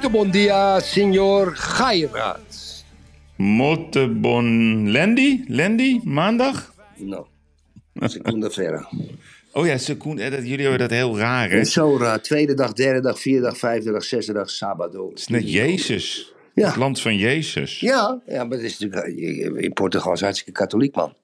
Muito bom dia, senor Geiraat. Motte bon Lendi? Lendi? Maandag? Nou, seconde verder. Oh ja, seconde. eh, dat- Jullie hebben dat heel raar, hè? Het zo raar. Tweede dag, derde dag, vierde dag, vijfde dag, zesde dag, sabado. is net Jezus. Ja. Het land van Jezus. Ja, ja, maar het is natuurlijk, in Portugal is hartstikke katholiek, man.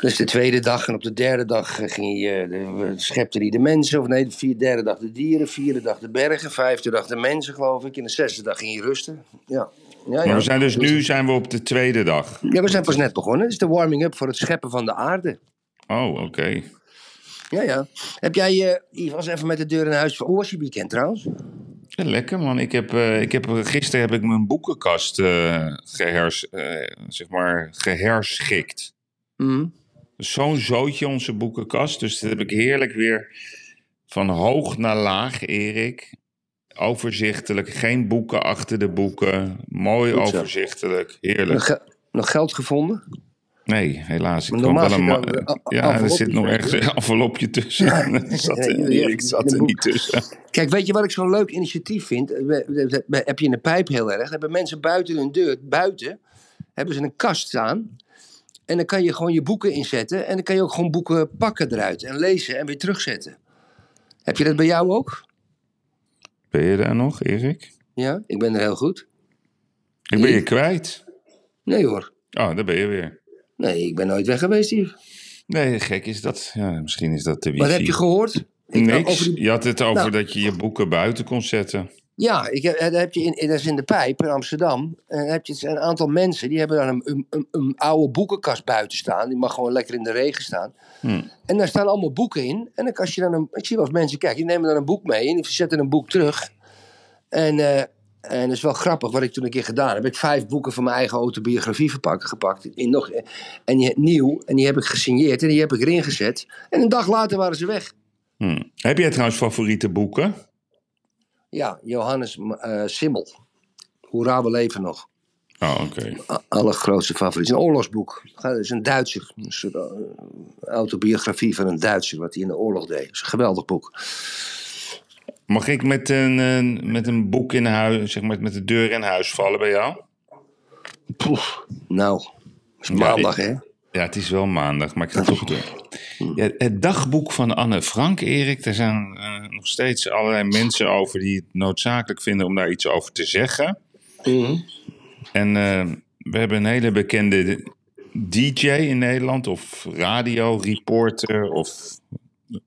Dus de tweede dag en op de derde dag eh, ging je, eh, de, schepte hij de mensen. Of nee, de vierde, derde dag de dieren, vierde dag de bergen, vijfde dag de mensen, geloof ik. En de zesde dag ging je rusten. Ja. Ja, ja. Maar we zijn dus nu zijn we op de tweede dag. Ja, we zijn pas net begonnen. Het is de warming-up voor het scheppen van de aarde. Oh, oké. Ja, ja. Heb jij, eh Yves, was even met de deur in huis. Hoe was je weekend trouwens? Ja, lekker man. Ik heb, eh, ik heb, gisteren heb ik mijn boekenkast eh, gehers, eh, zeg maar, geherschikt. Mhm. Zo'n zootje onze boekenkast. Dus dat heb ik heerlijk weer van hoog naar laag, Erik. Overzichtelijk, geen boeken achter de boeken. Mooi overzichtelijk, heerlijk. Nog, ge- nog geld gevonden? Nee, helaas. Ik kwam wel normaal een een ja, er zit nog ergens een envelopje tussen. Zat er, ik zat er niet tussen. Kijk, weet je wat ik zo'n leuk initiatief vind? We- we- we- Heb je in de pijp heel erg? Hebben mensen buiten hun deur, buiten, hebben ze een kast staan. En dan kan je gewoon je boeken inzetten. En dan kan je ook gewoon boeken pakken eruit. En lezen en weer terugzetten. Heb je dat bij jou ook? Ben je daar nog, Erik? Ja, ik ben er heel goed. Ik ben je kwijt. Nee hoor. Oh, daar ben je weer. Nee, ik ben nooit weg geweest hier. Nee, gek is dat. Ja, misschien is dat de wifi. Wat heb je gehoord? Ik- Niks. die- Je had het over Nou. dat je je boeken buiten kon zetten. Ja, ik heb, dat, heb je in, dat is in de pijp in Amsterdam. En dan heb je een aantal mensen die hebben dan een, een, een, een oude boekenkast buiten staan. Die mag gewoon lekker in de regen staan. Hm. En daar staan allemaal boeken in. En dan als je dan een, ik zie wel eens mensen, kijk, die nemen dan een boek mee en die zetten een boek terug. En, eh, en dat is wel grappig wat ik toen een keer gedaan heb. Heb ik vijf boeken van mijn eigen autobiografie verpakt, gepakt. In nog, en die, nieuw. En die heb ik gesigneerd en die heb ik erin gezet. En een dag later waren ze weg. Hm. Heb jij trouwens favoriete boeken? Ja, Johannes eh, Simmel. Hoera, we leven nog. Oh, oké. A- allergrootste favoriet. Een oorlogsboek. Het is een Duitser. Een soort eh, autobiografie van een Duitser, wat hij in de oorlog deed. Het is een geweldig boek. Mag ik met een, met een boek in huis, zeg maar, met de deur in huis vallen bij jou? Poef. Nou, het is Ja, maandag, hè? Ja, het is wel maandag, maar ik ga het toch doen. Ja, het dagboek van Anne Frank, Erik. Daar zijn eh, nog steeds allerlei mensen over die het noodzakelijk vinden om daar iets over te zeggen. Mhm. En eh, we hebben een hele bekende DJ in Nederland, of radioreporter, of...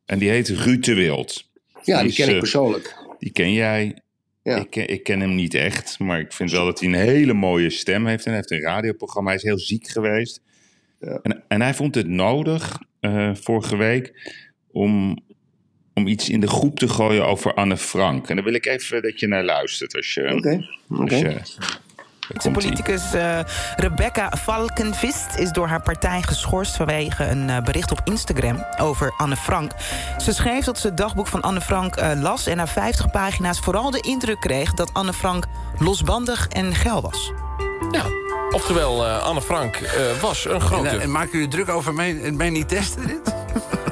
En die heet Ruud de Wild. Ja, die ken ik eh, persoonlijk. Die ken jij. Ja. Ik, ken, ik ken hem niet echt, maar ik vind wel dat hij een hele mooie stem heeft. En hij heeft een radioprogramma. Hij is heel ziek geweest. Ja. En, en hij vond het nodig, eh, vorige week, om, om iets in de groep te gooien over Anne Frank. En dan wil ik even dat je naar luistert. Als je, als daar komt-ie. Politicus eh, Rebecca Valkenvist is door haar partij geschorst vanwege een eh, bericht op Instagram over Anne Frank. Ze schreef dat ze het dagboek van Anne Frank eh, las en na 50 pagina's vooral de indruk kreeg dat Anne Frank losbandig en geil was. Ja, oftewel, eh, Anne Frank eh, was een grote... En, en maakt u je druk over mijn, mijn niet testen dit?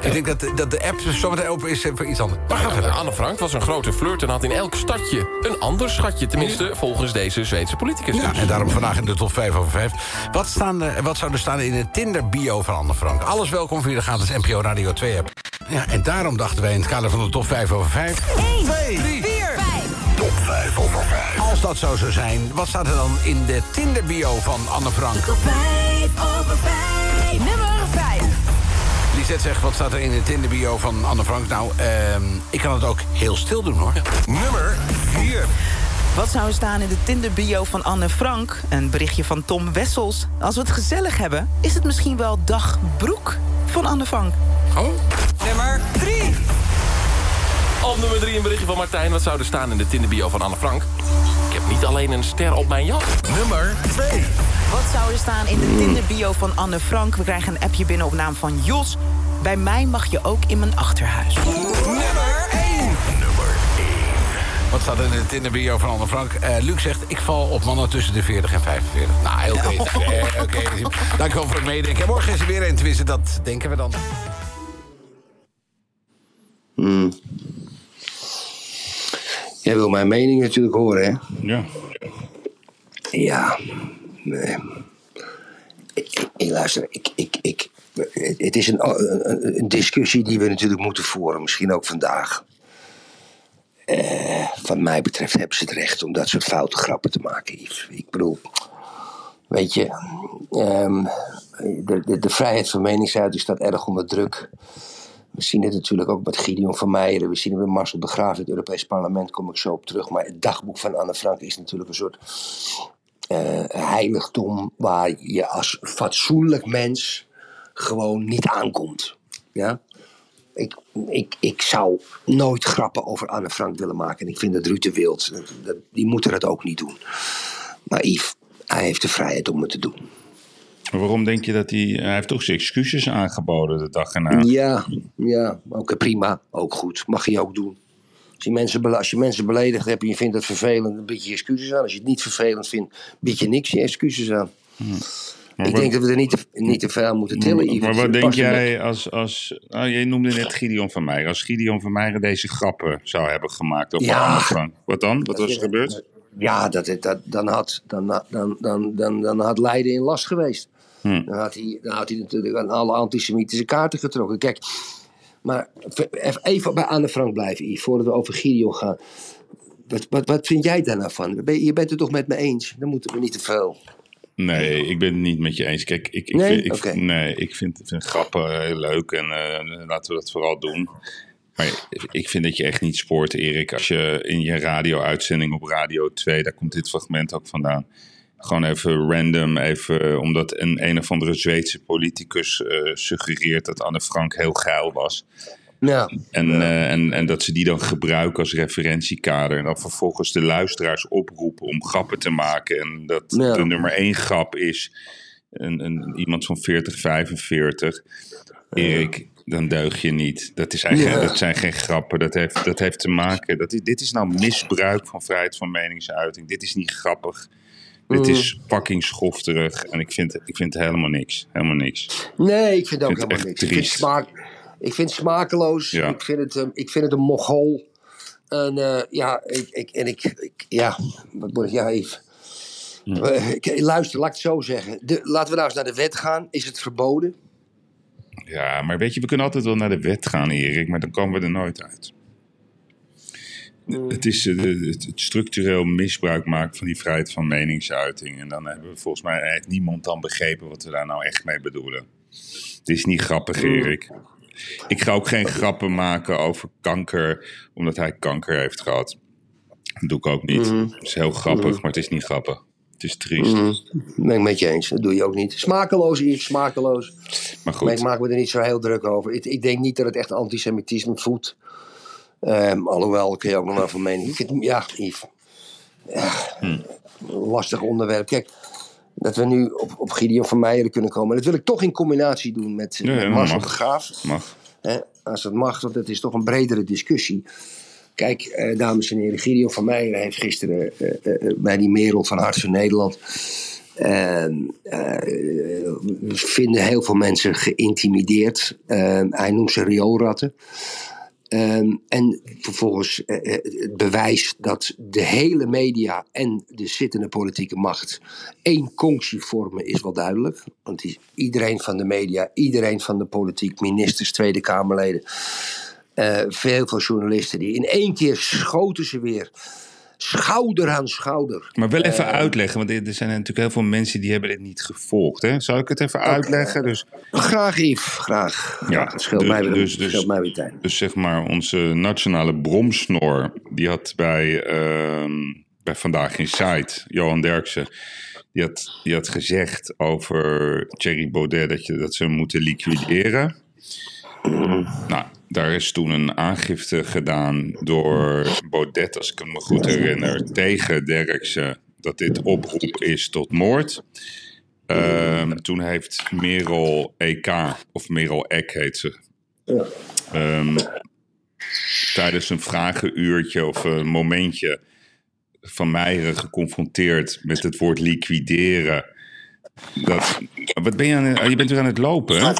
Ik denk dat, de- dat de app zometeen open is eh, voor iets anders. Maar Ja. Anne Frank was een grote flirt en had in elk stadje een ander schatje. Tenminste, volgens deze Zweedse politicus. Ja, en daarom vandaag in de top 5 over 5. Wat, staan, er- wat zou er staan in de Tinder-bio van Anne Frank? Alles welkom via de gratis NPO Radio 2-app. Ja, en daarom dachten wij in het kader van de top 5 over 5... 1, 2, 3, 4, 5. top 5 over 5. Als dat zo zou zijn, wat staat er dan in de Tinder-bio van Anne Frank? Top 5 over 5. Nummer 5. Lisette zegt, wat staat er in de Tinder-bio van Anne Frank? Nou, ehm, ik kan het ook heel stil doen, hoor. Nummer 4. Wat zou er staan in de Tinder-bio van Anne Frank? Een berichtje van Tom Wessels. Als we het gezellig hebben, is het misschien wel Dag Broek van Anne Frank. Oh, Nummer 3. Op nummer 3 een berichtje van Martijn. Wat zou er staan in de Tinderbio van Anne Frank? Niet alleen een ster op mijn jas. Nummer 2. Wat zou er staan in de Tinder-bio van Anne Frank? We krijgen een appje binnen op naam van Jos. Bij mij mag je ook in mijn achterhuis. Nummer 1. Wat staat er in de Tinder-bio van Anne Frank? Eh, Luc zegt, ik val op mannen tussen de 40 en 45. Nou, heel oké. Eh, oké. Dankjewel voor het meedenken. En morgen is er weer een, tenminste, dat denken we dan. Jij wil mijn mening natuurlijk horen, hè? Ja. Ja, nee. Ik, luister, ik, ik, ik, het is een, een, een discussie die we natuurlijk moeten voeren, misschien ook vandaag. Eh, wat mij betreft hebben ze het recht om dat soort foute grappen te maken, Yves. Ik bedoel, weet je, ehm, de, de, de vrijheid van meningsuiting staat erg onder druk. We zien het natuurlijk ook met Gideon van Meijeren. We zien het met Marcel de Graaf in het Europees Parlement, kom ik zo op terug. Maar het dagboek van Anne Frank is natuurlijk een soort eh, heiligdom waar je als fatsoenlijk mens gewoon niet aankomt. Ja? Ik, ik, ik zou nooit grappen over Anne Frank willen maken. En ik vind dat Ruud de Wild, die moeten dat ook niet doen. Maar hij heeft de vrijheid om het te doen. Maar waarom denk je dat hij... Hij heeft toch zijn excuses aangeboden de dag erna. Ja, ja, oké, prima. Ook goed. Mag je ook doen. Als je, mensen, als je mensen beledigd hebt en je vindt het vervelend, dan bied je excuses aan. Als je het niet vervelend vindt, bied je niks je excuses aan. Maar ik wat- denk dat we er niet te, niet te veel aan moeten tillen. Yves. Maar wat denk jij als... als nou, jij noemde net Gideon van Meijeren. Als Gideon van Meijeren deze grappen zou hebben gemaakt over Ja. Frank. Wat dan? Wat was er gebeurd? Ja, dat, het- dat, dan, had, dan, dan, dan, dan, dan had Leiden in last geweest. Hm. Dan, had hij, dan had hij natuurlijk aan alle antisemitische kaarten getrokken. Kijk, maar even- bij Anne Frank blijven, Yves, voordat we over Gideon gaan. Wat, wat, wat vind jij daar nou van? Ben- Je bent het toch met me eens? Dan moeten we niet te veel. Nee, ik ben het niet met je eens. Kijk, ik, ik, Nee? vind, ik, nee, ik vind, vind grappen heel leuk en eh, laten we dat vooral doen. Maar ik vind dat je echt niet spoort, Erik. Als je in je radio-uitzending op Radio 2, daar komt dit fragment ook vandaan. Gewoon even random, even omdat een een of andere Zweedse politicus eh, suggereert dat Anne Frank heel geil was. Nou, En, eh, en, en dat ze die dan gebruiken als referentiekader. En dan vervolgens de luisteraars oproepen om grappen te maken. En dat Ja. de nummer één grap is een, een, iemand van 40, 45. Erik, dan deug je niet. Dat, is eigenlijk, Ja. dat zijn geen grappen. Dat heeft, dat heeft te maken. Dat is, dit is nou misbruik van vrijheid van meningsuiting. Dit is niet grappig. Dit Mm. is fucking schofterig. En ik vind, ik vind helemaal niks. Helemaal niks. nee, ik vind ook vind het helemaal niks. Ik vind, smaak, ik vind het smakeloos. Ja. Ik, vind het, eh, ik vind het een mogol. En eh, ja, ik, ik, en ik, ik- ja, wat moet ik, ja, even. Eh, ik- luister, laat ik het zo zeggen. De, laten we nou eens naar de wet gaan. Is het verboden? Ja, maar weet je, we kunnen altijd wel naar de wet gaan, Erik, maar dan komen we er nooit uit. Het is eh, het, het structureel misbruik maken van die vrijheid van meningsuiting. En dan hebben we volgens mij niemand dan begrepen wat we daar nou echt mee bedoelen. Het is niet grappig, Erik. Ik ga ook geen grappen maken over kanker, omdat hij kanker heeft gehad. Dat doe ik ook niet. Het is heel grappig, maar het is niet grappig. Het is triest. Ben ik met je eens. Dat doe je ook niet. Smakeloos, Yves, smakeloos. Maar Maar ik goed, maak me er niet zo heel druk over. Ik, ik denk niet dat het echt antisemitisme voedt. Ehm, alhoewel, kun je ook nog wel van mening. Ja, Yves. Ja, Lastig onderwerp. Kijk, dat we nu op, op Gideon van Meijeren kunnen komen. Dat wil ik toch in combinatie doen met, Ja, met Marcel mag. de Graaf. mag. Als dat mag, want het is toch een bredere discussie. Kijk, eh, dames en heren, Gideon van Meijeren heeft gisteren eh, eh, eh, bij die Merel van voor Nederland. eh, vinden heel veel mensen geïntimideerd. Ehm, hij noemt ze rioolratten. Ehm, en vervolgens eh, eh, het bewijs dat de hele media en de zittende politieke macht één conctie vormen is wel duidelijk. Want iedereen van de media, iedereen van de politiek, ministers, Tweede Kamerleden, eh, veel veel journalisten, die in één keer schoten ze weer schouder aan schouder. Maar wel even uitleggen, want er zijn natuurlijk heel veel mensen die hebben dit niet gevolgd. Hè? Zal ik het even uitleggen? Dus, Graag, Yves, graag. Ja, het scheelt, dus- mij, weer, dus- het dus- mij weer tijd. dus zeg maar, onze nationale bromsnor, die had bij, ehm, bij Vandaag in Site, Johan Derksen, die had, die had gezegd over Thierry Baudet dat, je, dat ze hem moeten liquideren. Nou, daar is toen een aangifte gedaan door Baudet, als ik hem me goed herinner, tegen Derksen dat dit oproep is tot moord. Ehm, toen heeft Merel EK, of Merel Eck heet ze, ehm, tijdens een vragenuurtje of een momentje van Meijeren geconfronteerd met het woord liquideren. Dat, wat ben je aan het, je bent weer aan het lopen, hè?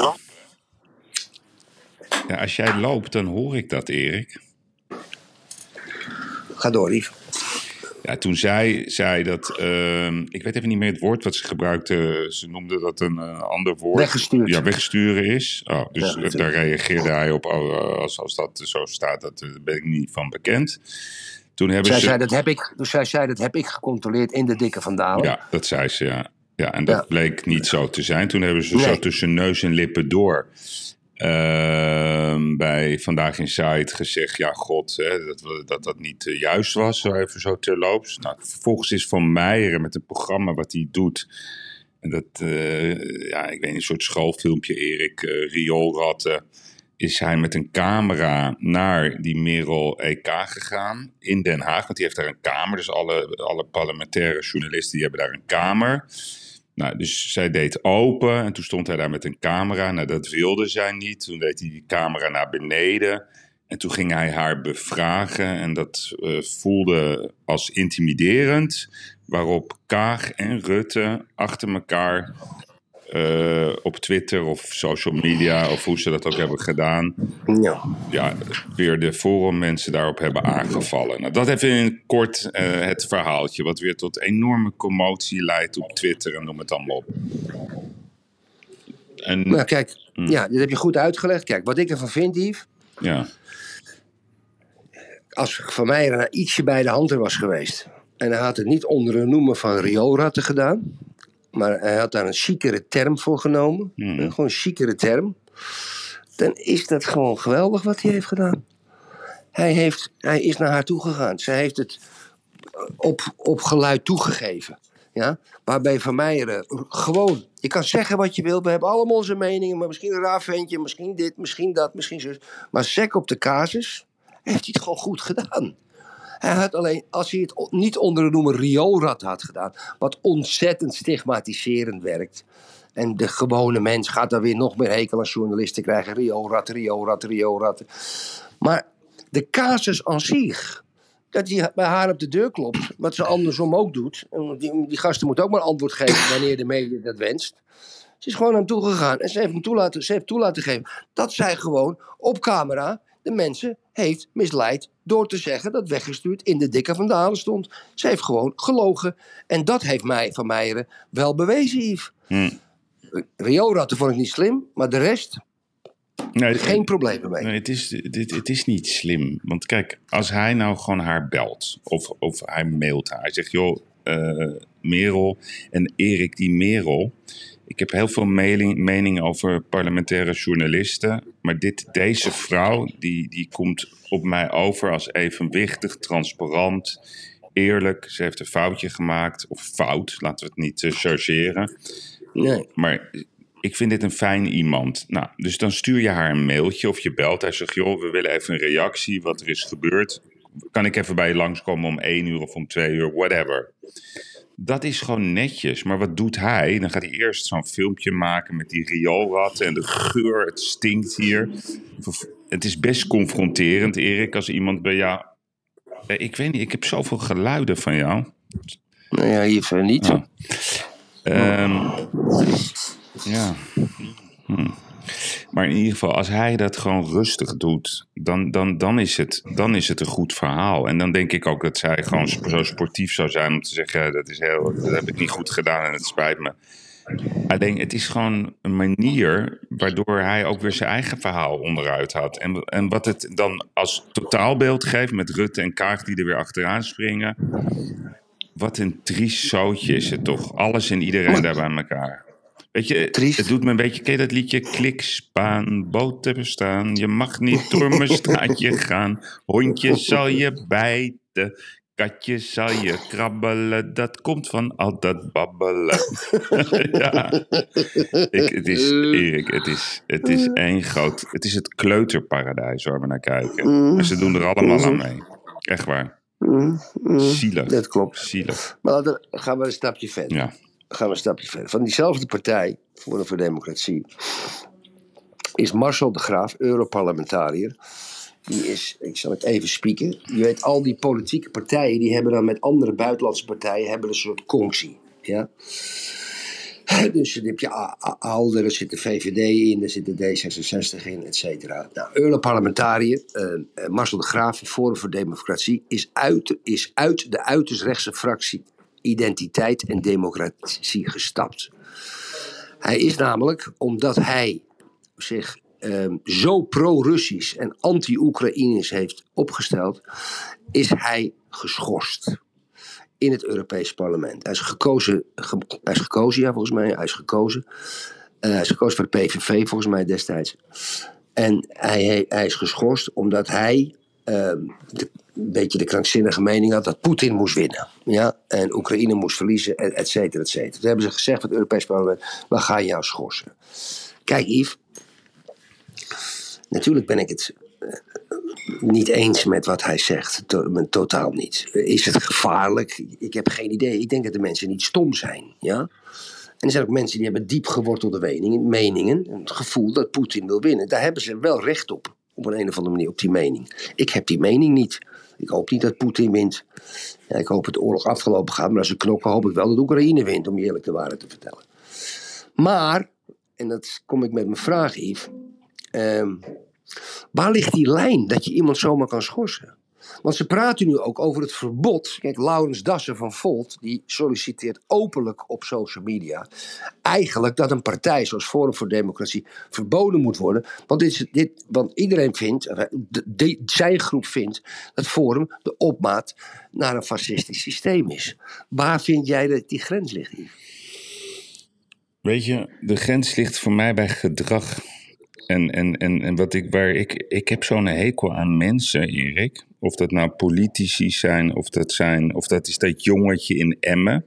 Ja, als jij loopt, dan hoor ik dat, Erik. Ga door, Yves. Ja, toen zij zei dat, ehm, ik weet even niet meer het woord wat ze gebruikte. Ze noemde dat een eh, ander woord. Weggestuurd. Ja, wegsturen is. Oh, dus Ja, daar reageerde hij op, oh, eh, als, als dat zo staat, dat, eh, daar ben ik niet van bekend. Toen hebben Zij ze... zei, dat heb ik, dus zij zei, dat heb ik gecontroleerd in de dikke van Dalen. Ja, dat zei ze, ja. Ja, en dat Ja. bleek niet zo te zijn. Toen hebben ze zo tussen neus en lippen door ehm, bij Vandaag in gezegd... ja, god, hè, dat, dat dat niet eh, juist was, zo even zo terloops. Nou, vervolgens is Van Meijeren met het programma wat hij doet... en dat, eh, ja, ik weet een soort schoolfilmpje, Erik, eh rioolratten... is hij met een camera naar die Merel EK gegaan in Den Haag. Want die heeft daar een kamer. Dus alle, alle parlementaire journalisten die hebben daar een kamer. Nou, dus zij deed open en toen stond hij daar met een camera. Nou, dat wilde zij niet. Toen deed hij die camera naar beneden. En toen ging hij haar bevragen en dat eh, voelde als intimiderend. Waarop Kaag en Rutte achter elkaar eh, op Twitter of social media, of hoe ze dat ook hebben gedaan, Ja. ja, weer de forummensen daarop hebben aangevallen. Nou, dat even in kort eh, het verhaaltje, wat weer tot enorme commotie leidt op Twitter en noem het allemaal op. En Nou, kijk, Hm. ja, dit heb je goed uitgelegd. Kijk, wat ik ervan vind, Yves, ja, als Van Meijeren nou ietsje bij de hand er was geweest. En hij had het niet onder de noemer van rioolratten gedaan. Maar hij had daar een chicere term voor genomen. Hmm. Gewoon een chicere term. Dan is dat gewoon geweldig wat hij heeft gedaan. Hij, heeft, hij is naar haar toegegaan. Zij heeft het op, op geluid toegegeven. Ja? Waarbij Van Meijeren gewoon... Je kan zeggen wat je wil. We hebben allemaal onze meningen. Maar misschien een raar ventje. Misschien dit, misschien dat, misschien zo. Maar sec op de casus heeft hij het gewoon goed gedaan. Hij had alleen, als hij het niet onder de noemer rioolrat had gedaan, wat ontzettend stigmatiserend werkt. En de gewone mens gaat daar weer nog meer hekel aan journalisten krijgen. Rioolratten, rioolratten, rioolratten. Maar de casus aan zich, dat hij bij haar op de deur klopt, wat ze andersom ook doet. Die, die gasten moeten ook maar antwoord geven wanneer de media dat wenst. Ze is gewoon naar hem toe gegaan en ze heeft hem toelaten, ze heeft toelaten geven dat zij gewoon op camera de mensen heeft misleid door te zeggen dat weggestuurd in de dikke van Dalen stond. Ze heeft gewoon gelogen. En dat heeft mij van Meijeren wel bewezen, Yves. Hm. Rioolratten vond ik niet slim, maar de rest nee, geen problemen mee. Nee, het is, dit, het is niet slim. Want kijk, als hij nou gewoon haar belt, of, of hij mailt haar, hij zegt: joh, eh, Merel en Erik, die Merel. Ik heb heel veel mailing, meningen over parlementaire journalisten. Maar dit, deze vrouw, die, die komt op mij over als evenwichtig, transparant, eerlijk. Ze heeft een foutje gemaakt, of fout, laten we het niet eh, chargeren. Nee. Maar ik vind dit een fijn iemand. Nou, dus dan stuur je haar een mailtje of je belt. Hij zegt, joh, we willen even een reactie, wat er is gebeurd. Kan ik even bij je langskomen om één uur of om twee uur, whatever. Dat is gewoon netjes. Maar wat doet hij? Dan gaat hij eerst zo'n filmpje maken met die rioolratten en de geur. Het stinkt hier. Het is best confronterend, Erik, als iemand bij jou... Eh, Ik weet niet, ik heb zoveel geluiden van jou. Nou ja, Yves, niet. Ehm, ja. Hm. Maar in ieder geval, als hij dat gewoon rustig doet, dan, dan, dan, is het, dan is het een goed verhaal. En dan denk ik ook dat zij gewoon zo sportief zou zijn om te zeggen: "Ja, dat, is heel, dat heb ik niet goed gedaan en het spijt me. Alleen, het is gewoon een manier waardoor hij ook weer zijn eigen verhaal onderuit had. En, en wat het dan als totaalbeeld geeft met Rutte en Kaag die er weer achteraan springen. Wat een triest zootje is het toch. Alles en iedereen daar bij elkaar. Weet je, Triest. het doet me een beetje... Ken je dat liedje? Klikspaan, boten bestaan. Je mag niet door mijn straatje gaan. Hondje zal je bijten. katje zal je krabbelen, dat komt van al dat babbelen. ja, ik, het is, Erik, het is, het is één groot, het is het kleuterparadijs waar we naar kijken. En ze doen er allemaal aan mee. Echt waar. Zielig. Dat klopt. Zielig. Maar dan gaan we een stapje verder. Ja. Gaan we een stapje verder. Van diezelfde partij, Forum voor Democratie, is Marcel de Graaf, Europarlementariër. Die is, ik zal het even spieken. Je weet, al die politieke partijen, die hebben dan met andere buitenlandse partijen hebben een soort conctie. Ja? Dus dan heb je ALDE, er zit de VVD in, er zit de D66 in, et cetera. Nou, Europarlementariër eh, eh, Marcel de Graaf Forum voor Democratie is uit, is uit de uiterst rechtse fractie Identiteit en Democratie gestapt. Hij is namelijk, omdat hij zich ehm, zo pro-Russisch en anti-Oekraïnisch heeft opgesteld, is hij geschorst in het Europees Parlement. Hij is gekozen, ge- hij is gekozen ja, volgens mij. Hij is gekozen. Eh, hij is gekozen voor de PVV, volgens mij destijds. En hij, hij, hij is geschorst omdat hij ehm, de- een beetje de krankzinnige mening had dat Poetin moest winnen. Ja? En Oekraïne moest verliezen, et et cetera, et cetera. Toen hebben ze gezegd van het Europees Parlement, we gaan jou schorsen. Kijk Yves, natuurlijk ben ik het eh, niet eens met wat hij zegt. To- totaal niet. Is het gevaarlijk? Ik heb geen idee. Ik denk dat de mensen niet stom zijn. Ja? En er zijn ook mensen die hebben diep gewortelde meningen, meningen. Het gevoel dat Poetin wil winnen. Daar hebben ze wel recht op. Op een, een of andere manier op die mening. Ik heb die mening niet. Ik hoop niet dat Poetin wint. Ja, ik hoop dat de oorlog afgelopen gaat. Maar als ze knokken hoop ik wel dat Oekraïne wint. Om je eerlijk de waarheid te vertellen. Maar, en dat kom ik met mijn vraag Yves. ehm, Waar ligt die lijn dat je iemand zomaar kan schorsen? Want ze praten nu ook over het verbod. Kijk, Laurens Dassen van Volt, die solliciteert openlijk op social media. Eigenlijk dat een partij zoals Forum voor Democratie verboden moet worden. Want, dit, dit, iedereen vindt, eh, de, zijn groep vindt, dat Forum de opmaat naar een fascistisch systeem is. Waar vind jij dat die grens ligt? Weet je, de grens ligt voor mij bij gedrag. En, en, en, en wat ik, waar ik, ik heb zo'n hekel aan mensen, Erik. Of dat nou politici zijn, of dat, zijn, of dat is dat jongetje in Emmen.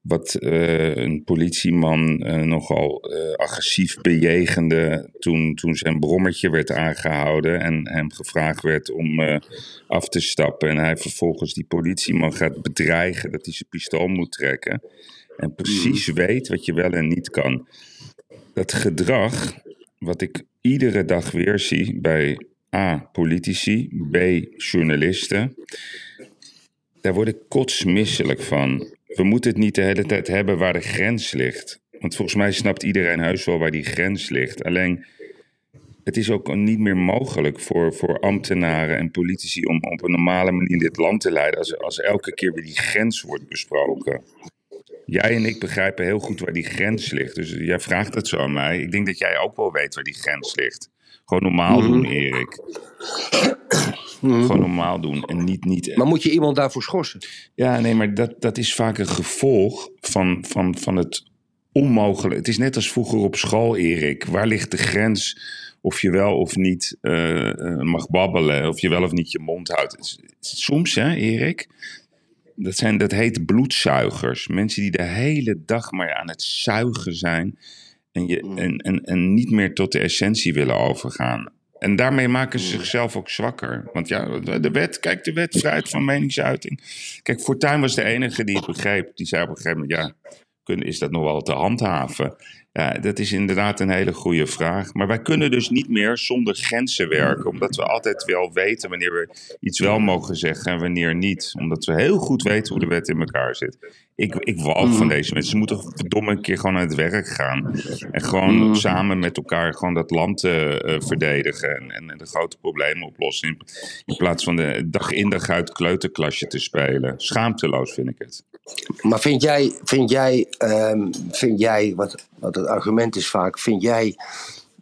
Wat eh, een politieman eh, nogal eh, agressief bejegende toen, toen zijn brommertje werd aangehouden en hem gevraagd werd om af te stappen. En hij vervolgens die politieman gaat bedreigen dat hij zijn pistool moet trekken. En precies weet wat je wel en niet kan. Dat gedrag, wat ik iedere dag weer zie bij A. politici, B. journalisten. Daar word ik kotsmisselijk van. We moeten het niet de hele tijd hebben waar de grens ligt. Want volgens mij snapt iedereen heus wel waar die grens ligt. Alleen, het is ook niet meer mogelijk voor, voor ambtenaren en politici om op een normale manier dit land te leiden als, als elke keer weer die grens wordt besproken. Jij en ik begrijpen heel goed waar die grens ligt. Dus jij vraagt het zo aan mij. Ik denk dat jij ook wel weet waar die grens ligt. Gewoon normaal doen, Erik. Gewoon normaal doen en niet, niet Maar moet je iemand daarvoor schorsen? ja, nee, maar dat, dat is vaak een gevolg van, van, van het onmogelijk. Het is net als vroeger op school, Erik. Waar ligt de grens of je wel of niet eh, eh, mag babbelen, of je wel of niet je mond houdt? Soms, hè, Erik, dat, zijn, dat heet bloedzuigers. Mensen die de hele dag maar aan het zuigen zijn en, je, en, en, en niet meer tot de essentie willen overgaan. En daarmee maken ze zichzelf ook zwakker. Want ja, de wet, kijk, de wet vrijheid van meningsuiting. Kijk, Fortuyn was de enige die het begreep. Die zei op een gegeven moment, ja, is dat nog wel te handhaven? Dat is inderdaad een hele goede vraag. Maar wij kunnen dus niet meer zonder grenzen werken. Omdat we altijd wel weten wanneer we iets wel mogen zeggen en wanneer niet. Omdat we heel goed weten hoe de wet in elkaar zit. Ik, ik walg van deze mensen. Ze moeten verdomme een keer gewoon aan het werk gaan. En gewoon samen met elkaar gewoon dat land eh, eh, verdedigen. En, en, de grote problemen oplossen. In, in plaats van de dag in dag uit kleuterklasje te spelen. Schaamteloos vind ik het. Maar vind jij, vind jij, ehm, vind jij wat, wat het argument is vaak, vind jij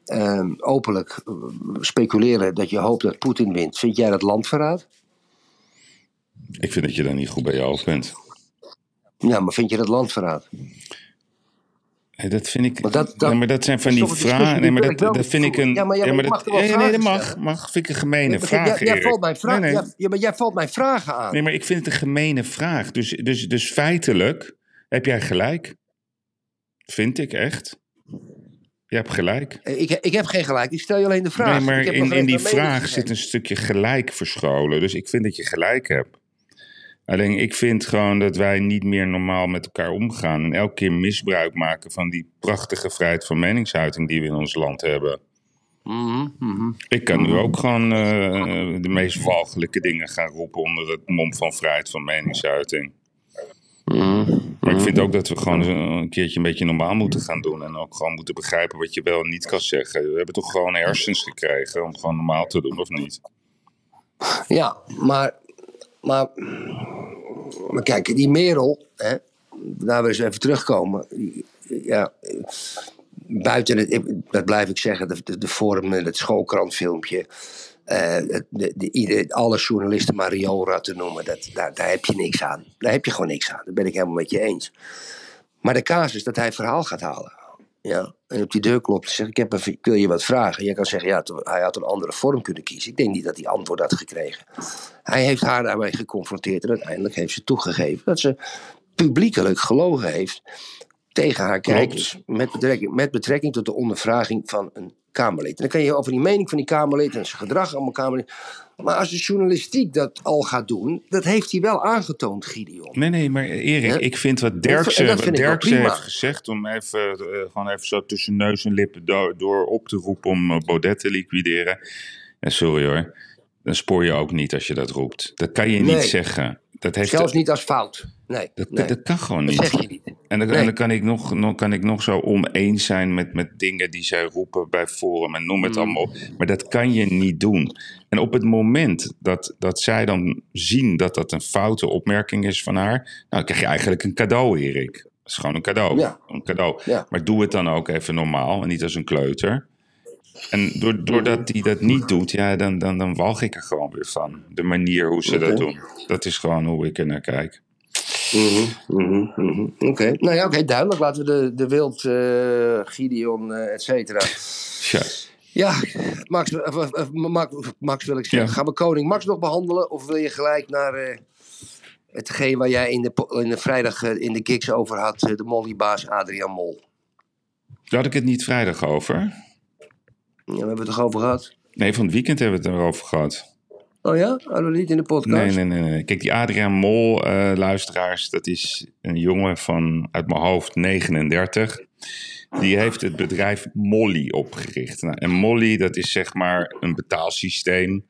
ehm, openlijk eh, speculeren dat je hoopt dat Poetin wint, vind jij dat landverraad? Ik vind dat je daar niet goed bij je hoofd bent. Ja, maar vind je dat landverraad? Eh, Dat vind ik. Maar dat- maar dat zijn van die vragen. Nee, maar dat, dat vind ik een. Ja, maar- ja, maar mag dat, wel nee, dat mag. mag. Vind ik een gemene Nee, vraag. jij, valt mijn vraag, Nee, nee. ja, maar jij valt mijn vragen aan. Nee, maar ik vind het een gemene vraag. Dus, dus, dus feitelijk heb jij gelijk. Vind ik echt. Je hebt gelijk. Eh, Ik, ik heb geen gelijk, ik stel je alleen de vraag. Nee, maar in, in die vraag zit een stukje gelijk verscholen. Dus ik vind dat je gelijk hebt. Alleen ik vind gewoon dat wij niet meer normaal met elkaar omgaan. En elke keer misbruik maken van die prachtige vrijheid van meningsuiting die we in ons land hebben. Mhm, mhm. Ik kan nu ook gewoon eh, de meest walgelijke dingen gaan roepen onder het mom van vrijheid van meningsuiting. Mhm. Maar ik vind ook dat we gewoon een keertje een beetje normaal moeten gaan doen. En ook gewoon moeten begrijpen wat je wel en niet kan zeggen. We hebben toch gewoon hersens gekregen om gewoon normaal te doen, of niet? Ja, maar, maar, maar kijk, die Merel, hè, daar we eens even terugkomen. Ja, buiten het, dat blijf ik zeggen, de, de, de vorm, het schoolkrantfilmpje. het- de, de, alle journalisten maar rioolra te noemen, dat, daar, daar heb je niks aan. Daar heb je gewoon niks aan. Dat ben ik helemaal met je eens. Maar de casus dat hij verhaal gaat halen. Ja, en op die deur klopt en ik, heb even, ik wil je wat vragen. Jij kan zeggen: ja, hij had een andere vorm kunnen kiezen. Ik denk niet dat hij antwoord had gekregen. Hij heeft haar daarmee geconfronteerd en uiteindelijk heeft ze toegegeven dat ze publiekelijk gelogen heeft tegen haar kijkers. Met betrekking, met betrekking tot de ondervraging van een Kamerlid. En dan kan je over die mening van die Kamerlid en zijn gedrag allemaal Kamerlid. Maar als de journalistiek dat al gaat doen, dat heeft hij wel aangetoond, Gideon. Nee, nee, maar Erik, Ja. ik vind wat En Derksen, dat wat Derksen heeft gezegd... om even, eh, gewoon even zo tussen neus en lippen door, door op te roepen om eh, Baudet te liquideren. En sorry hoor, dan spoor je ook niet als je dat roept. Dat kan je Nee. niet zeggen. Dat, heeft, Zelfs niet als fout. Nee, dat, nee. dat kan gewoon dat niet. zeg je niet. En dan, Nee. en dan kan, ik nog, nog, kan ik nog zo oneens zijn met, met dingen die zij roepen bij Forum en noem het Mm. allemaal op. Maar dat kan je niet doen. En op het moment dat, dat zij dan zien dat dat een foute opmerking is van haar, nou, dan krijg je eigenlijk een cadeau, Erik. Dat is gewoon een cadeau. Ja. Een cadeau. Ja. Maar doe het dan ook even normaal en niet als een kleuter. En door, doordat hij dat niet doet, ja, dan, dan, dan walg ik er gewoon weer van. De manier hoe ze dat doen. Dat is gewoon hoe ik er naar kijk. Mhm, mhm, mhm. Oké, nou ja, oké, duidelijk. Laten we de, de Wild, eh, Gideon, eh, et cetera. Ja. Ja, Max, eh, Max, Max wil ik zeggen. Ja. Gaan we koning Max nog behandelen? Of wil je gelijk naar hetgeen waar jij in de, in de vrijdag in de gigs over had? de mollybaas Adriaan Mol. Daar had ik het niet vrijdag over. Ja, we hebben het toch over gehad? Nee, van het weekend hebben we het erover gehad. Oh ja? Hadden we niet in de podcast? Nee, nee, nee. Kijk, die Adriaan Mol, eh, luisteraars, dat is een jongen van uit mijn hoofd 39. Die heeft het bedrijf Molly opgericht. Nou, en Molly, dat is zeg maar een betaalsysteem.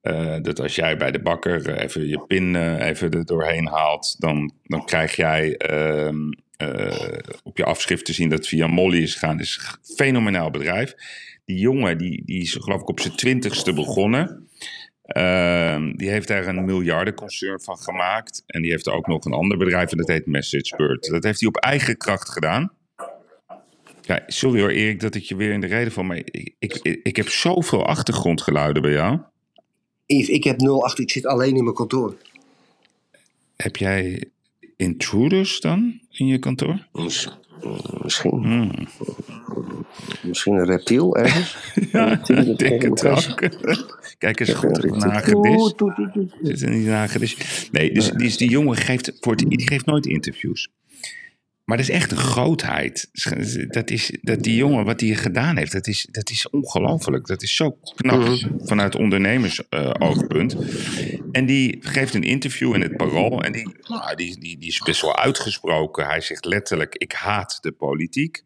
Eh, dat als jij bij de bakker eh, even je pin even er doorheen haalt, dan, dan krijg jij ehm, eh, op je afschrift te zien dat via Molly is gegaan. Het is een fenomenaal bedrijf. Die jongen, die, die is geloof ik op zijn twintigste begonnen. Ehm, die heeft daar een miljardenconcern van gemaakt. En die heeft ook nog een ander bedrijf en dat heet MessageBird. Dat heeft hij op eigen kracht gedaan. Ja, sorry hoor Erik dat ik je weer in de reden val, maar ik, ik, ik heb zoveel achtergrondgeluiden bij jou. Yves, ik heb 08, ik zit alleen in mijn kantoor. Heb jij intruders dan in je kantoor? Misschien, Hmm. misschien een reptiel ergens. Ja, ik denk het ook. Kijk eens goed op een hagedis. Zit er niet een hagedis? Nee, dus, dus die jongen geeft, voor het, die geeft nooit interviews. Maar dat is echt een grootheid. Dat, is, dat die jongen, wat hij gedaan heeft, dat is, dat is ongelooflijk. Dat is zo knap vanuit ondernemers-oogpunt. en die geeft een interview in het Parool. En die, nou, die, die, die is best wel uitgesproken. Hij zegt letterlijk, ik haat de politiek.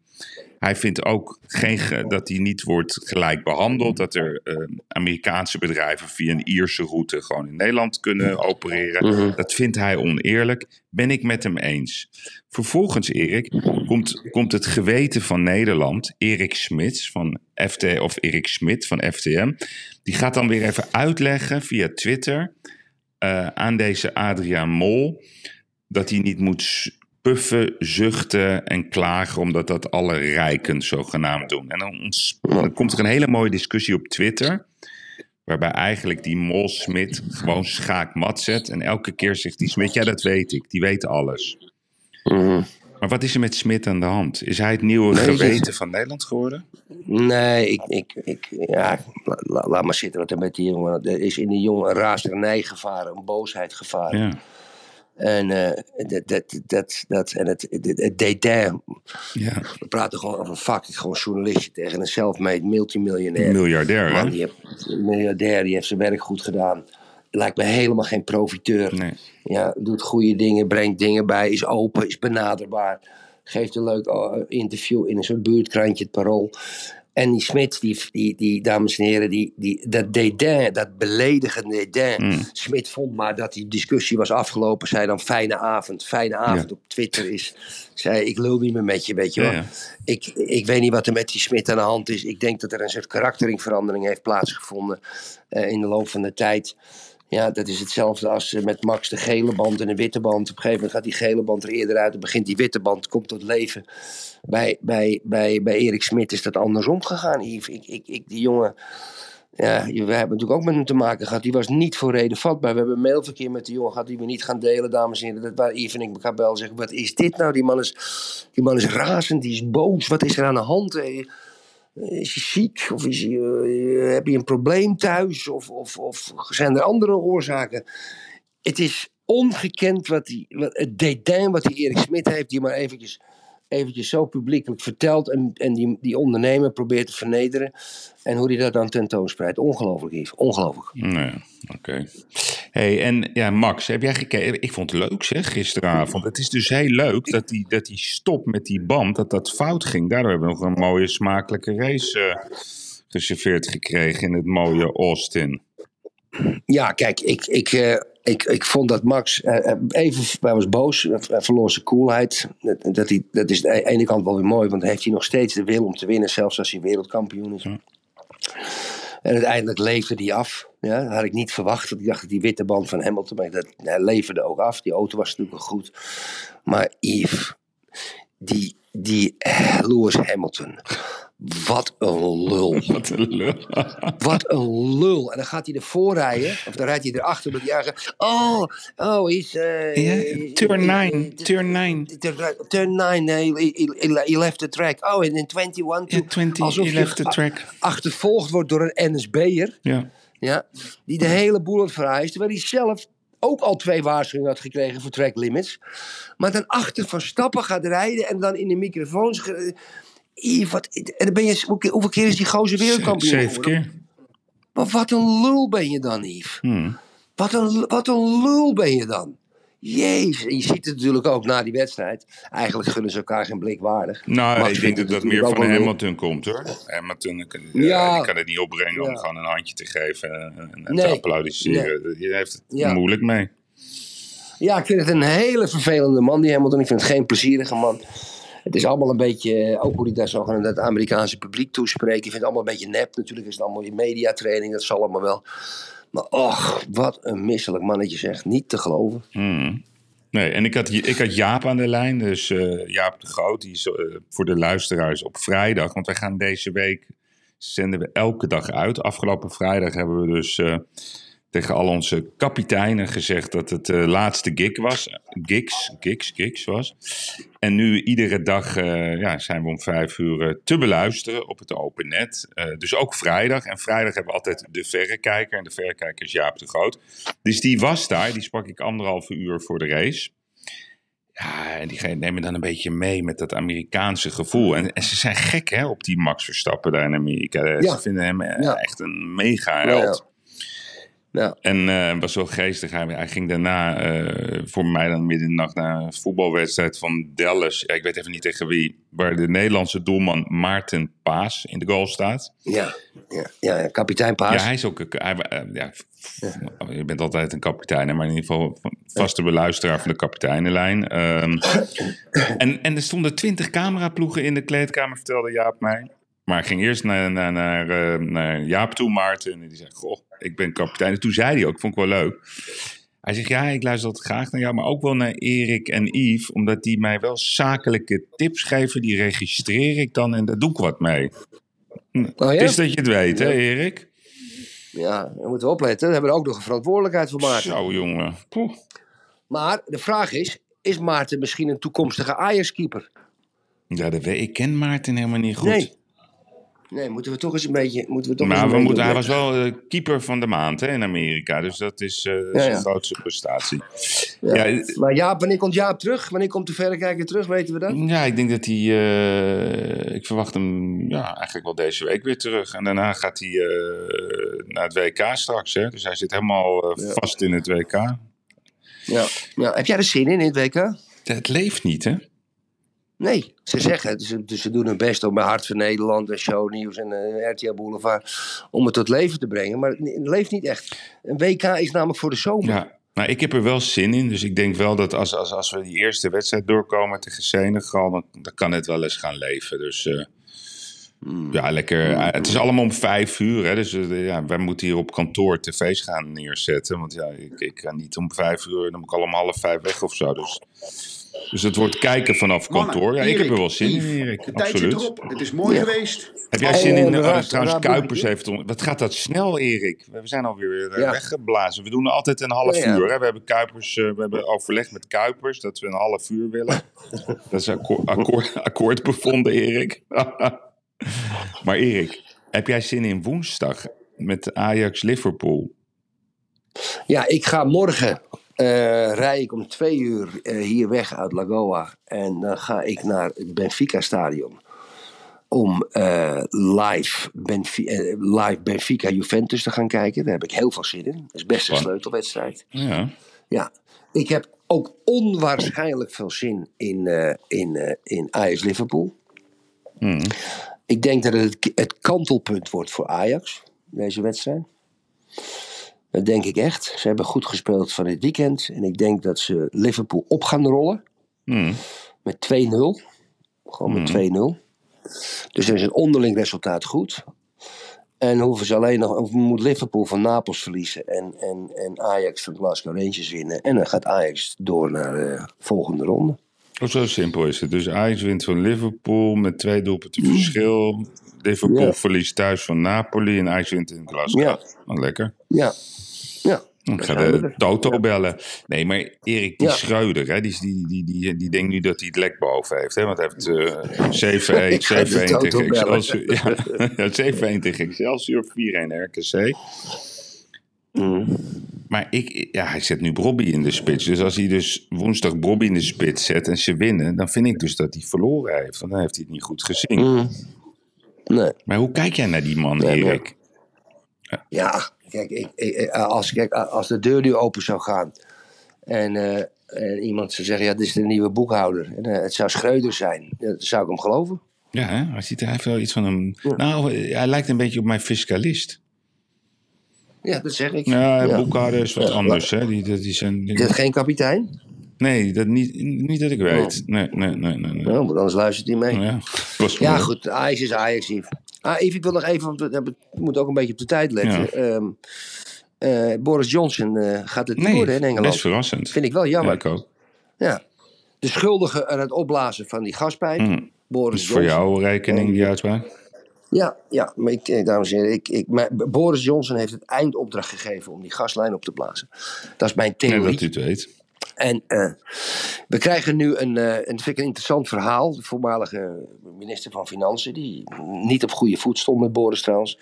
Hij vindt ook geen, ge- dat hij niet wordt gelijk behandeld. Dat er eh, Amerikaanse bedrijven via een Ierse route gewoon in Nederland kunnen opereren. Dat vindt hij oneerlijk. Ben ik met hem eens. Vervolgens, Erik, komt, komt het geweten van Nederland, Erik Smits van FT, of Erik Smit van FTM. Die gaat dan weer even uitleggen via Twitter eh, aan deze Adriaan Mol dat hij niet moet puffen, zuchten en klagen, omdat dat alle rijken zogenaamd doen. En dan, komt er een hele mooie discussie op Twitter, waarbij eigenlijk die Mol Smit gewoon schaakmat zet. En elke keer zegt die Smit, ja dat weet ik, die weet alles. Maar wat is er met Smit aan de hand? Is hij het nieuwe Nee, geweten van Nederland geworden? Nee, ik, ik, ik, ja, la- la- laat maar zitten wat er met die jongen. Er is in die jongen een razernij gevaren, een boosheid gevaren. Ja. En eh, dat, dat, dat, dat, en het, het, het dédain. ja. We praten gewoon over fucking gewoon journalistje tegen een self-made multimiljonair. Miljardair, Man, hè? die heeft, miljardair, die heeft zijn werk goed gedaan. Lijkt me helemaal geen profiteur. Nee. Ja, doet goede dingen, brengt dingen bij, is open, is benaderbaar. Geeft een leuk eh, interview in een soort buurtkrantje, het parool. En die Smit, die, die, die dames en heren, die, die, dat dédain, dat beledigende dédain. Mm. Smit vond maar dat die discussie was afgelopen. Zei dan fijne avond. Fijne avond Ja. op Twitter is. Zei ik lul niet meer met je, weet je wel. Ja, ja. Ik, ik weet niet wat er met die Smit aan de hand is. Ik denk dat er een soort karakteringverandering heeft plaatsgevonden eh, in de loop van de tijd. Ja, dat is hetzelfde als eh, met Max de gele band en de witte band. Op een gegeven moment gaat die gele band er eerder uit. Dan begint die witte band, komt tot leven. Bij, bij, bij, bij Erik Smit is dat andersom gegaan. Ik, ik, ik, die jongen... Ja, we hebben natuurlijk ook met hem te maken gehad. Die was niet voor reden vatbaar. We hebben mailverkeer met die jongen gehad die we niet gaan delen, dames en heren. Dat waar Yves en ik elkaar bel zeggen, wat is dit nou? Die man is, die man is razend, die is boos. Wat is er aan de hand? Eh, Is hij ziek? Of is hij, eh, heb je een probleem thuis? Of, of, of zijn er andere oorzaken? Het is ongekend wat die, wat, het dédain wat die Erik Smit heeft, die maar eventjes, eventjes zo publiekelijk vertelt en, en die, die ondernemer probeert te vernederen. En hoe hij dat dan tentoonspreidt. Ongelooflijk, Yves. Ongelooflijk. Nee, oké. Hey, en ja, Max, heb jij gekeken? Ik vond het leuk, zeg, gisteravond. Het is dus heel leuk dat die, dat die stop met die band, dat dat fout ging. Daardoor hebben we nog een mooie, smakelijke race eh, geserveerd gekregen in het mooie Austin. Ja, kijk, ik, ik, eh, ik, ik vond dat Max eh, even, hij was boos, hij verloor zijn coolheid. Dat, dat, hij, dat is aan de ene kant wel weer mooi, want heeft hij nog steeds de wil om te winnen, zelfs als hij wereldkampioen is. En uiteindelijk leefde hij af. Ja, dat had ik niet verwacht. Ik dacht dat die witte band van Hamilton, maar dat, hij leverde ook af. Die auto was natuurlijk goed. Maar Yves, die, die eh, Lewis Hamilton, wat een lul. Wat een lul. Wat een lul. En dan gaat hij ervoor rijden. Of dan rijdt hij erachter. Dat hij eigenlijk... Oh, oh, he's... eh, Ja, he's- turn he- nine, he- turn nine. Turn 9. He, he, left the track. Oh, en in 21... Ja, 20, alsof je left the track. Achtervolgd wordt door een NSB'er. Ja. Ja, die de hele boel had. Terwijl hij zelf ook al twee waarschuwingen had gekregen voor track limits. Maar dan achter van stappen gaat rijden en dan in de microfoons... ge- Yves, wat, en dan ben je, hoeveel- keer is die gozer wereldkampioen Zeven keer. Maar wat een lul ben je dan, Yves. Hmm. Wat een, wat een lul ben je dan. Jezus, en je ziet het natuurlijk ook na die wedstrijd. Eigenlijk gunnen ze elkaar geen blik waardig. Nou, Max ik denk dat dat meer van Hamilton komt hoor. Hamilton kan, ja. Ja. die kan het niet opbrengen om gewoon een handje te geven en, en te Nee. applaudisseren. Je heeft het Ja. moeilijk mee. Ja, ik vind het een hele vervelende man, die Hamilton. Ik vind het geen plezierige man. Het is allemaal een beetje, eh, ook hoe hij daar zo aan het Amerikaanse publiek toespreekt. Ik vind het allemaal een beetje nep. Natuurlijk is het allemaal in mediatraining, dat zal allemaal wel. Maar och, wat een misselijk mannetje zegt. Niet te geloven. Hmm. Nee, en ik had, ik had Jaap aan de lijn, dus eh, Jaap de Groot, die is eh, voor de luisteraars op vrijdag. Want wij gaan deze week, zenden we elke dag uit. Afgelopen vrijdag hebben we dus tegen al onze kapiteinen gezegd dat het de laatste gig was. Gigs, gigs, gigs was. En nu iedere dag eh, ja, zijn we om vijf uur eh, te beluisteren op het open net. Eh, dus ook vrijdag. En vrijdag hebben we altijd de verrekijker. En de verrekijker is Jaap de Groot. Dus die was daar. Die sprak ik anderhalve uur voor de race. Ja, en die nemen dan een beetje mee met dat Amerikaanse gevoel. En, en ze zijn gek hè, op die Max Verstappen daar in Amerika. Ja. Ze vinden hem eh, Ja. echt een mega Ja, held. Ja. En eh, was wel geestig. Hij, hij ging daarna eh, voor mij dan midden in de nacht naar een voetbalwedstrijd van Dallas. Ja, ik weet even niet tegen wie. Waar de Nederlandse doelman Maarten Paas in de goal staat. Ja, ja, ja, kapitein Paas. Ja, hij is ook. Hij, eh, ja, Je bent altijd een kapitein, hè, maar in ieder geval vaste beluisteraar van de kapiteinenlijn. Ehm, en, en er stonden twintig cameraploegen in de kleedkamer, vertelde Jaap mij. Maar ik ging eerst naar, naar, naar, naar Jaap toe, Maarten. En die zei: Goh, ik ben kapitein. En toen zei hij ook, vond ik wel leuk. Hij zegt: Ja, ik luister altijd graag naar jou, maar ook wel naar Erik en Yves. Omdat die mij wel zakelijke tips geven. Die registreer ik dan en daar doe ik wat mee. Oh ja? Het is dat je het weet, hè, Erik? Ja, we moeten opletten. We hebben er ook nog een verantwoordelijkheid voor maken. Zo, jongen. Poeh. Maar de vraag is, is Maarten misschien een toekomstige Ajax-keeper? Ja, dat weet, ik ken Maarten helemaal niet goed. Nee. Nee, moeten we toch eens een beetje... Moeten we toch Maar we moeten, hij was wel eh, keeper van de maand hè, in Amerika. Dus dat is eh, Ja, zijn ja. grootste prestatie. Ja. Ja, Maar Jaap, wanneer komt Jaap terug? Wanneer komt de verrekijker terug? Weten we dat? Ja, ik denk dat hij. eh, ik verwacht hem ja, eigenlijk wel deze week weer terug. En daarna gaat hij naar het WK straks. Hè? Dus hij zit helemaal vast in het WK. Ja. ja. Heb jij er zin in in het WK? Het leeft niet, hè? Nee, ze zeggen het. Ze, dus ze doen hun best om bij Hart van Nederland en Shownieuws en eh, RTL Boulevard om het tot leven te brengen. Maar het, leeft niet echt. Een WK is namelijk voor de zomer. Ja. Maar ik heb er wel zin in. Dus ik denk wel dat als, als, als we die eerste wedstrijd doorkomen tegen Senegal, dan, dan kan het wel eens gaan leven. Dus eh, Hmm. ja, lekker. Eh, het is allemaal om vijf uur. Hè? Dus ja, wij moeten hier op kantoor tv's gaan neerzetten. Want ja, ik, ik kan niet om vijf uur, dan moet ik al om half vijf weg of zo. Dus, dus het wordt kijken vanaf kantoor. Ja, ik heb er wel zin in, Yves, Erik. De tijd Absoluut. zit erop. Het is mooi Ja. geweest. Heb jij Oh, zin in... de Oh, raar- trouwens, raar Kuipers heeft... on- Wat gaat dat snel, Erik? We zijn alweer eh, Ja. weggeblazen. We doen altijd een half Ja, ja. uur. Hè? We hebben Kuipers... eh, we hebben overlegd met Kuipers dat we een half uur willen. dat is akkoord, akkoord, akkoord bevonden, Erik. maar Erik, heb jij zin in woensdag met Ajax-Liverpool? Ja, ik ga morgen. Eh rij ik om twee uur eh, hier weg uit Lagoa. En dan ga ik naar het Benfica Stadion. Om eh, live, Benfi- eh, live Benfica Juventus te gaan kijken. Daar heb ik heel veel zin in. Dat is best een sleutelwedstrijd. Ja. Ja, ik heb ook onwaarschijnlijk veel zin in, in, in Ajax Liverpool. Hmm. Ik denk dat het- het kantelpunt wordt voor Ajax, deze wedstrijd. Dat denk ik echt. Ze hebben goed gespeeld van dit weekend. En ik denk dat ze Liverpool op gaan rollen Hmm. met 2-0. Gewoon met 2-0. Dus dan is het onderling resultaat goed. En hoeven ze alleen nog, of moet Liverpool van Napels verliezen en, en, en Ajax van Glasgow Rangers winnen. En dan gaat Ajax door naar de volgende ronde. Oh, zo simpel is het. Dus Ajax wint van Liverpool met twee doelpunten verschil. Liverpool Ja. verliest thuis van Napoli en Ajax wint in Glasgow. Ja. Oh, lekker. Ja, ja. Ik Dan ga zijn we de. Toto bellen. Nee, maar Erik, die Ja. Schreuder, hè, die, die, die, die, die denkt nu dat hij het lek boven heeft. Hè? Want hij heeft eh 7-1 Ik ga de 7-1 Toto tegen. Excelsior. Ja, ja, 7-1 tegen Excelsior, 4-1 RKC. Mm. Maar ik, ja, hij zet nu Bobby in de spits. Dus als hij dus woensdag Bobby in de spits zet en ze winnen... dan vind ik dus dat hij verloren heeft. Want dan heeft hij het niet goed gezien. Mm. Nee. Maar hoe kijk jij naar die man, Nee, Erik? Ja, kijk, ik, ik- als, kijk, als de deur nu open zou gaan en, eh, en iemand zou zeggen, ja, dit is de nieuwe boekhouder. En, eh, het zou Schreuder zijn, dan zou ik hem geloven. Ja, hè? Hij, ziet, heeft wel iets van een... Nou, hij lijkt een beetje op mijn fiscalist. Ja, dat zeg ik. Ja, boekhouder is wat Ja, anders, hè? Die, dat is een, Is dat geen kapitein? Nee, dat niet, niet dat ik weet. Oh. Nee, nee, nee, nee. nee. Nou, anders luistert hij mee. Ja, Ja, goed, Ajax is Ajax, Yves. Ah, Yves, ik wil nog even, want we moeten ook een beetje op de tijd letten. Ja. Ehm, eh, Boris Johnson eh, gaat het niet Nee, worden in Engeland. best verrassend. Vind ik wel Ja, jammer. ik ook. Ja. De schuldige aan het opblazen van die gaspijp. Mm. Boris is voor jouw rekening, die uitspraak? Ja, ja, maar ik, eh, dames en heren, ik, ik, maar Boris Johnson heeft het eindopdracht gegeven om die gaslijn op te blazen. Dat is mijn Nee, theorie. dat u het weet. En eh, we krijgen nu een, eh, en dat vind ik een interessant verhaal. De voormalige minister van Financiën, die niet op goede voet stond met Boris trouwens.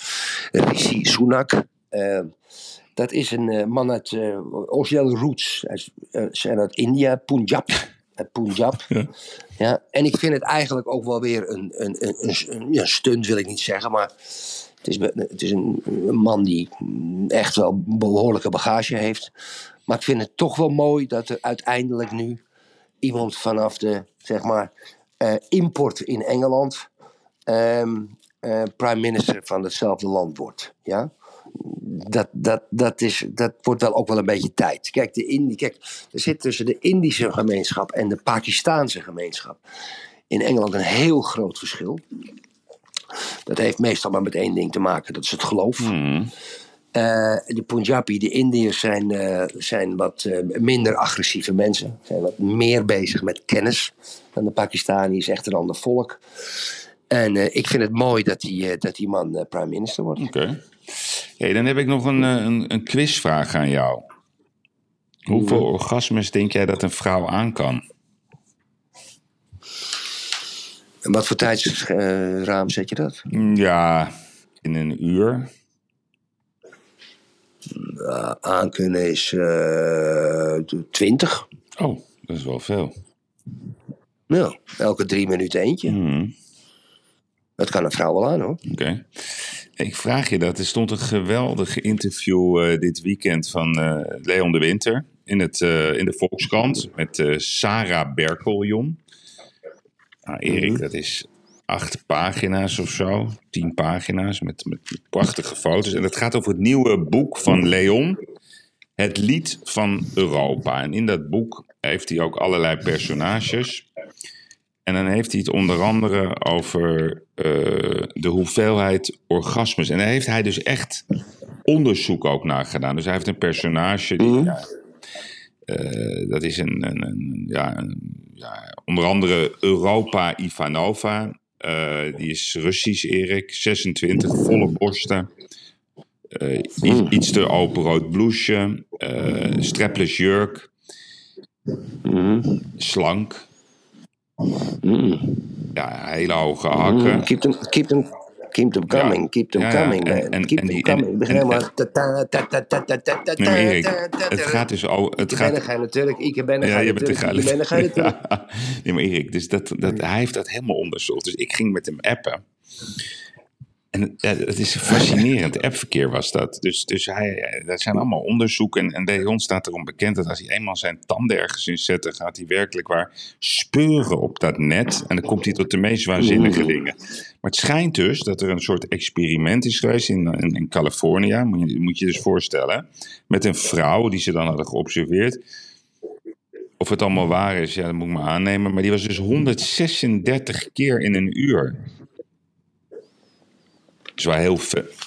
Rishi Sunak. Eh, dat is een man uit uh, roots. Hij is, zijn uit India, Punjab. Uit Punjab. Ja. Ja, en ik vind het eigenlijk ook wel weer een, een, een, een, een- ja, stunt, wil ik niet zeggen. Maar het is, het is een, een man die echt wel behoorlijke bagage heeft. Maar ik vind het toch wel mooi dat er uiteindelijk nu iemand vanaf de, zeg maar, eh, import in Engeland eh, prime minister van hetzelfde land wordt. Ja? Dat, dat, dat, is, dat wordt wel ook wel een beetje tijd. Kijk, de Indi, kijk, er zit tussen de Indische gemeenschap en de Pakistaanse gemeenschap in Engeland een heel groot verschil. Dat heeft meestal maar met één ding te maken, dat is het geloof. Hmm. Eh, de Punjabi, de Indiërs, zijn, eh, zijn wat eh, minder agressieve mensen. Zijn wat meer bezig met kennis dan de Pakistanis, echt een ander volk. En ik vind het mooi dat die, dat die man prime minister wordt. Oké. Hey, dan heb ik nog een, een, een quizvraag aan jou. Hoeveel mm-hmm. orgasmes denk jij dat een vrouw aan kan? En wat voor tijdsraam zet je dat? Mm, ja, in een uur. Uh, aankunnen is eh 20. Oh, dat is wel veel. Ja, elke drie minuten eentje. Mhm. Dat kan een vrouw wel aan hoor. Oké. Ik vraag je dat. Er stond een geweldig interview eh, dit weekend van eh, Leon de Winter in, het, eh, in de Volkskrant met eh, Sarah Berkeljon. Nou, Erik, dat is acht pagina's of zo. Tien pagina's met, met prachtige foto's. En het gaat over het nieuwe boek van Leon. Het lied van Europa. En in dat boek heeft hij ook allerlei personages. En dan heeft hij het onder andere over eh, de hoeveelheid orgasmes. En daar heeft hij dus echt onderzoek ook naar gedaan. Dus hij heeft een personage die. Ja, eh, dat is een, een, een, ja, een- ja, onder andere Europa Ivanova. Eh, die is Russisch, Erik. 26, volle borsten. Eh, i- iets te open rood blouseje. eh strapless jurk. Slank. Ja, hele hoge hakken. Mm, keep them, keep them, Keep them coming, ja. keep them coming. En, en, keep them coming. En, het gaat dus al. Het ik gaat, ben er natuurlijk. Ik ben er ja, natuurlijk. Ik ben er natuurlijk. Nee, maar Erik, dus dat, hij heeft dat helemaal onderzocht. Dus ik ging met hem appen. En het is fascinerend. Appverkeer was dat. Dus, dus hij, dat zijn allemaal onderzoeken. En bij ons staat erom bekend dat als hij eenmaal zijn tanden ergens in zet, dan gaat hij werkelijk waar speuren op dat net. En dan komt hij tot de meest waanzinnige mm. dingen. Maar het schijnt dus dat er een soort experiment is geweest in, in, in Californië. Moet je, moet je dus voorstellen. Met een vrouw die ze dan hadden geobserveerd. Of het allemaal waar is, ja, dat moet ik maar aannemen. Maar die was dus 136 keer in een uur. Dat is wel heel.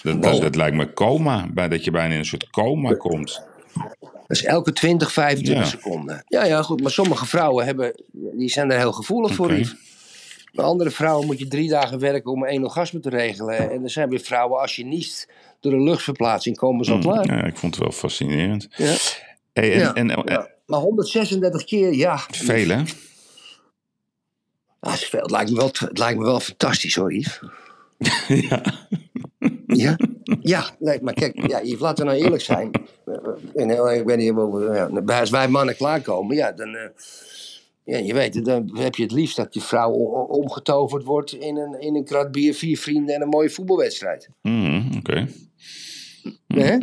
Dat, dat, dat lijkt me coma, bij, dat je bijna in een soort coma komt. Dat is elke 20, 25 Ja. seconden. Ja, ja, goed. Maar sommige vrouwen hebben, die zijn er heel gevoelig voor, Oké. Yves. Bij andere vrouwen moet je drie dagen werken om één orgasme te regelen. En er zijn weer vrouwen, als je niest door een luchtverplaatsing, komen ze al klaar. Ja, ik vond het wel fascinerend. Ja. Hey, en, Ja, en, en- ja. Maar 136 keer, ja. veel hè? Is veel. Het lijkt me wel, het lijkt me wel fantastisch hoor, Yves. ja. Ja? Ja, nee, maar kijk, ja, Yves, laten we nou eerlijk zijn. Eh, en, eh, ik niet, of, ja, als wij mannen klaarkomen, ja, dan... eh, ja, je weet dan heb je het liefst dat je vrouw omgetoverd wordt in een, in een krat bier, vier vrienden en een mooie voetbalwedstrijd. Mhm, Oké. Hè?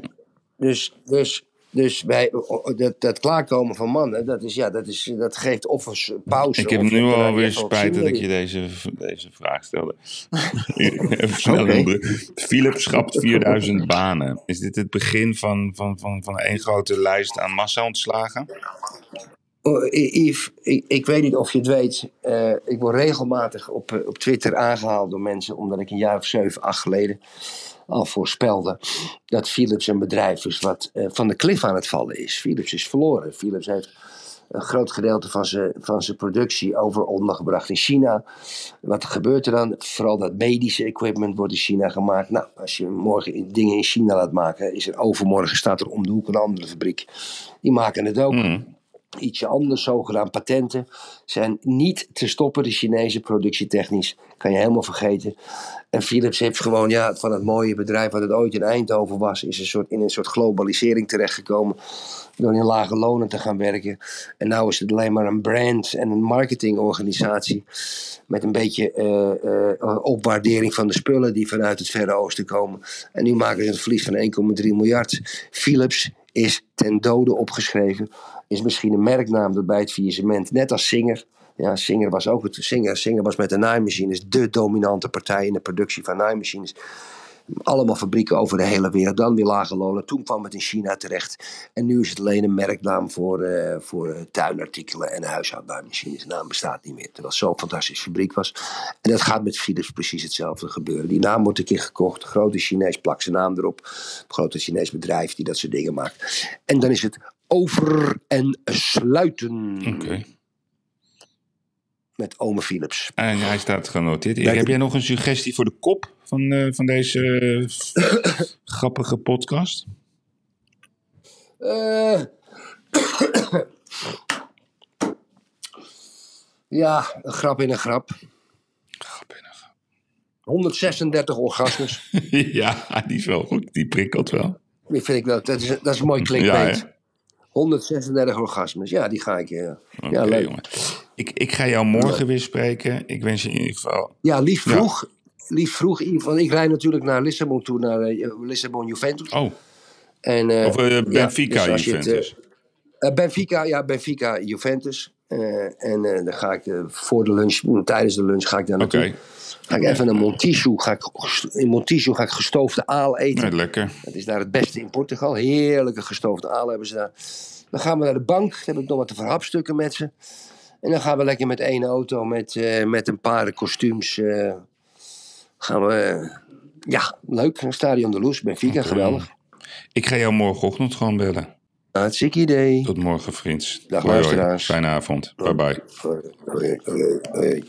Dus, dus, dus bij, dat, dat klaarkomen van mannen, dat, is, ja, dat, is, dat geeft of een s- pauze. Ik heb nu er alweer spijt dat ik je deze, deze vraag stelde. Even snel Oké. een brug. Philips schrapt 4000 banen. Is dit het begin van, van, van, van één grote lijst aan massa-ontslagen? Oh, Yves, ik, weet niet of je het weet. eh, ik word regelmatig op, eh, op Twitter aangehaald door mensen. omdat ik een jaar of zeven, acht geleden al voorspelde. dat Philips een bedrijf is wat eh, van de klif aan het vallen is. Philips is verloren. Philips heeft een groot gedeelte van zijn, van zijn productie over ondergebracht in China. Wat gebeurt er dan? Vooral dat medische equipment wordt in China gemaakt. Nou, als je morgen in- dingen in China laat maken, is er overmorgen staat er om de hoek een andere fabriek. Die maken het ook ietsje anders, zogenaamd patenten, zijn niet te stoppen. De Chinese productietechnisch kan je helemaal vergeten. En Philips heeft gewoon, ja, van het mooie bedrijf wat het ooit in Eindhoven was, is een soort, in een soort globalisering terechtgekomen. Door in lage lonen te gaan werken. En nu is het alleen maar een brand en een marketingorganisatie. Met een beetje eh, eh, opwaardering van de spullen die vanuit het Verre Oosten komen. En nu maken ze een verlies van 1,3 miljard. Philips is ten dode opgeschreven. Is misschien een merknaam dat bij het faillissement, net als Singer. Ja, Singer was ook het. Singer, Singer was met de naaimachines de dominante partij in de productie van naaimachines. Allemaal fabrieken over de hele wereld. Dan weer lage lonen. Toen kwam het in China terecht. En nu is het alleen een merknaam voor, eh, voor tuinartikelen en huishoudnaaimachines. De naam bestaat niet meer. Terwijl het zo'n fantastische fabriek was. En dat gaat met Philips precies hetzelfde gebeuren. Die naam wordt een keer gekocht. Grote Chinees plakt zijn naam erop. Een grote Chinees bedrijf die dat soort dingen maakt. En dan is het over en sluiten. Oké. Met ome Philips. En hij staat genoteerd. Erik, heb jij nog een suggestie voor de kop van, eh, van deze grappige podcast? Eh. ja, een grap in een grap. Grappig. 136 orgasmes. ja, die is wel goed. Die prikkelt wel. Die vind ik wel, dat is, dat is een mooi Ja, clickbait. hè? 136 orgasmes. Ja, die ga ik. eh, Ja, leuk. jongen. Ik, ik ga jou morgen weer spreken. Ik wens je in ieder geval... Ja, lief vroeg. Lief vroeg. geval. Ik rijd natuurlijk naar Lissabon toe, naar eh, Lissabon Juventus. Oh, En, eh, of ja, Benfica dus het, Juventus. Benfica, ja, Benfica Juventus. Eh, en eh, dan ga ik eh, voor de lunch, mm, tijdens de lunch ga ik daar naartoe. Ga ik even naar Montijo. Ga ik, in Montijo ga ik gestoofde aal eten. lekker. Dat is daar het beste in Portugal. Heerlijke gestoofde aal hebben ze daar. Dan gaan we naar de bank. Dan heb ik nog wat te verhapstukken met ze. En dan gaan we lekker met één auto met, met een paar kostuums. eh, gaan we. ja, leuk. Stadion de Luz, Benfica, geweldig. Ik ga jou morgenochtend gewoon bellen. Hartstikke idee. Tot morgen, vriends. Dag, Hoi, hoi. luisteraars. Fijne avond. Bye bye. Hoi, hoi, hoi, hoi.